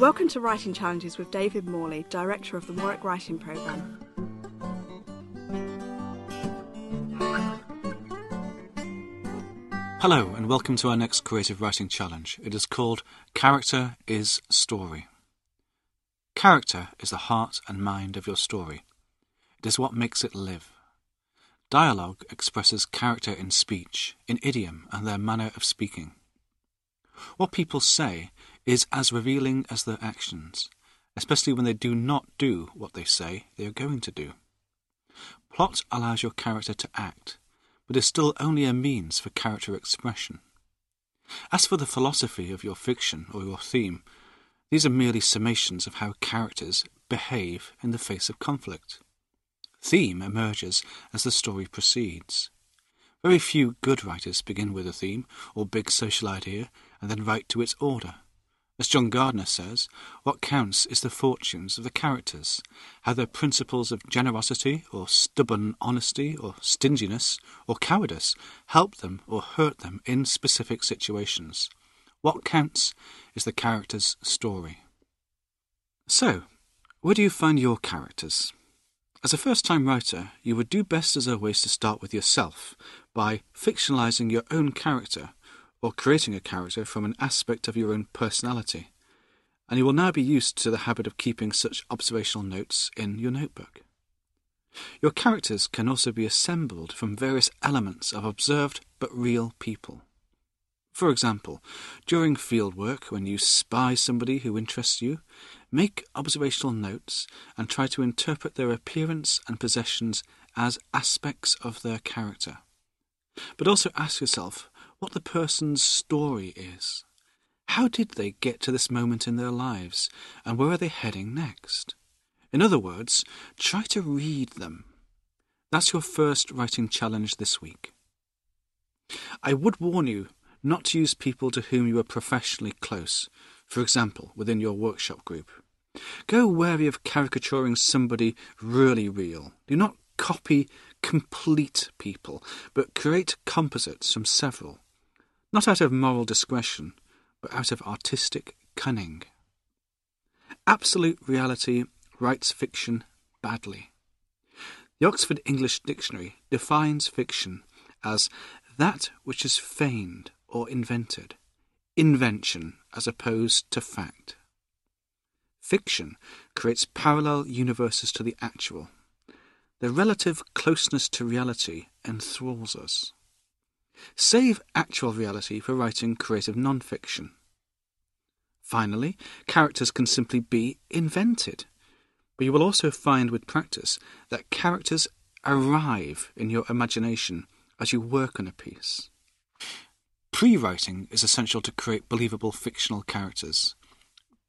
Welcome to Writing Challenges with David Morley, Director of the Warwick Writing Programme. Hello, and welcome to our next creative writing challenge. It is called Character is Story. Character is the heart and mind of your story. It is what makes it live. Dialogue expresses character in speech, in idiom, and their manner of speaking. What people say is as revealing as their actions, especially when they do not do what they say they are going to do. Plot allows your character to act, but is still only a means for character expression. As for the philosophy of your fiction or your theme, these are merely summations of how characters behave in the face of conflict. Theme emerges as the story proceeds. Very few good writers begin with a theme or big social idea and then write to its order. As John Gardner says, what counts is the fortunes of the characters, how their principles of generosity or stubborn honesty or stinginess or cowardice help them or hurt them in specific situations. What counts is the character's story. So, where do you find your characters? As a first time writer, you would do best as always to start with yourself by fictionalizing your own character or creating a character from an aspect of your own personality, and you will now be used to the habit of keeping such observational notes in your notebook. Your characters can also be assembled from various elements of observed but real people. For example, during field work, when you spy somebody who interests you, make observational notes and try to interpret their appearance and possessions as aspects of their character. But also ask yourself what the person's story is. How did they get to this moment in their lives, and where are they heading next? In other words, try to read them. That's your first writing challenge this week. I would warn you not to use people to whom you are professionally close, for example, within your workshop group. Go wary of caricaturing somebody really real. Do not copy complete people, but create composites from several not out of moral discretion, but out of artistic cunning. Absolute reality writes fiction badly. The Oxford English Dictionary defines fiction as that which is feigned or invented, invention as opposed to fact. Fiction creates parallel universes to the actual. The relative closeness to reality enthralls us. Save actual reality for writing creative non-fiction. Finally, characters can simply be invented. But you will also find with practice that characters arrive in your imagination as you work on a piece. Pre writing is essential to create believable fictional characters.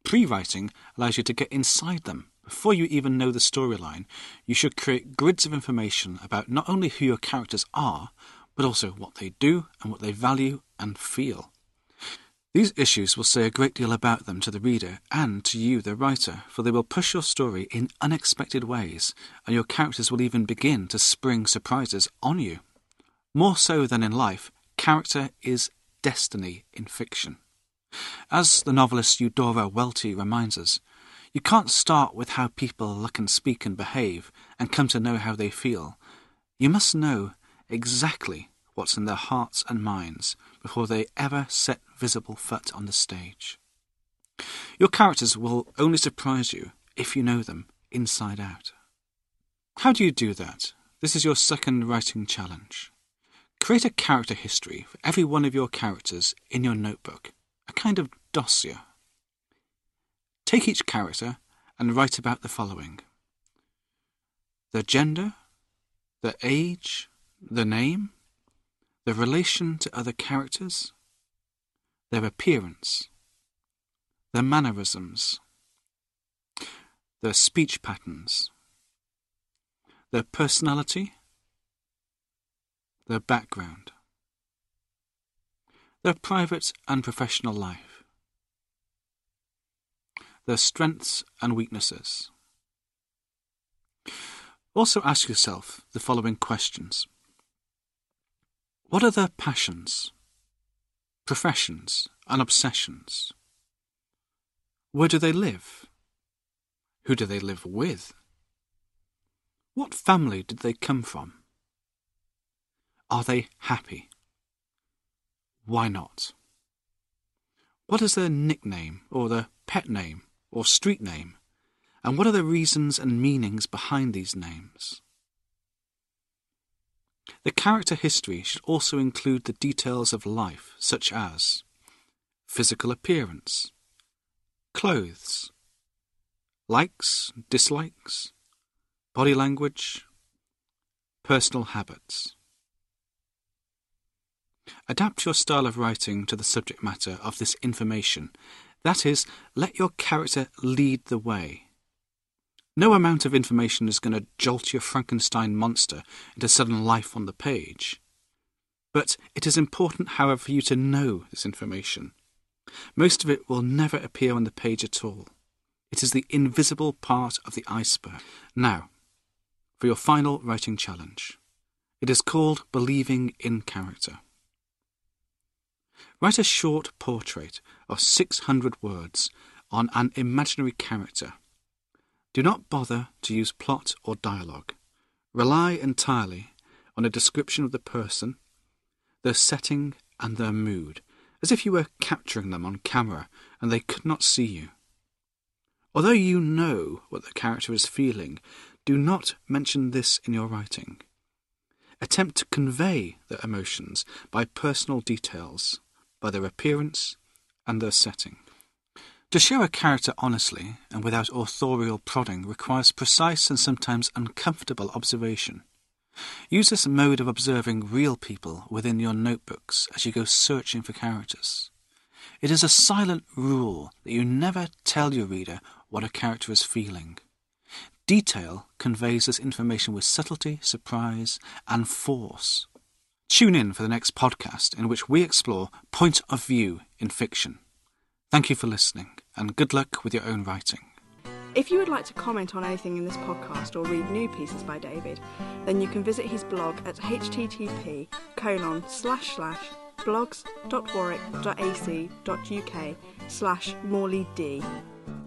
Pre writing allows you to get inside them. Before you even know the storyline, you should create grids of information about not only who your characters are, but also what they do and what they value and feel. These issues will say a great deal about them to the reader and to you, the writer, for they will push your story in unexpected ways, and your characters will even begin to spring surprises on you. More so than in life, character is destiny in fiction. As the novelist Eudora Welty reminds us, you can't start with how people look and speak and behave and come to know how they feel. You must know exactly what's in their hearts and minds before they ever set visible foot on the stage. Your characters will only surprise you if you know them inside out. How do you do that? This is your second writing challenge. Create a character history for every one of your characters in your notebook, a kind of dossier. Take each character and write about the following their gender, their age, the name, the relation to other characters, their appearance, their mannerisms, their speech patterns, their personality, their background, their private and professional life, their strengths and weaknesses. Also ask yourself the following questions. What are their passions, professions, and obsessions? Where do they live? Who do they live with? What family did they come from? Are they happy? Why not? What is their nickname, or their pet name, or street name? And what are the reasons and meanings behind these names? The character history should also include the details of life, such as physical appearance, clothes, likes, dislikes, body language, personal habits. Adapt your style of writing to the subject matter of this information. That is, let your character lead the way. No amount of information is going to jolt your Frankenstein monster into sudden life on the page. But it is important, however, for you to know this information. Most of it will never appear on the page at all. It is the invisible part of the iceberg. Now, for your final writing challenge. It is called Believing in Character. Write a short portrait of 600 words on an imaginary character. Do not bother to use plot or dialogue. Rely entirely on a description of the person, their setting, and their mood, as if you were capturing them on camera and they could not see you. Although you know what the character is feeling, do not mention this in your writing. Attempt to convey their emotions by personal details by their appearance and their setting. To show a character honestly and without authorial prodding requires precise and sometimes uncomfortable observation. Use this mode of observing real people within your notebooks as you go searching for characters. It is a silent rule that you never tell your reader what a character is feeling. Detail conveys this information with subtlety, surprise, and force. Tune in for the next podcast in which we explore point of view in fiction. Thank you for listening, and good luck with your own writing. If you would like to comment on anything in this podcast or read new pieces by David, then you can visit his blog at http colon slash slash blogs.warwick.ac.uk slash morleyd.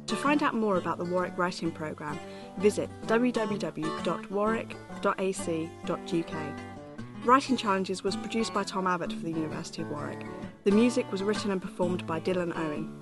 To find out more about the Warwick Writing Programme, visit www.warwick.ac.uk. Writing Challenges was produced by Tom Abbott for the University of Warwick. The music was written and performed by Dylan Owen.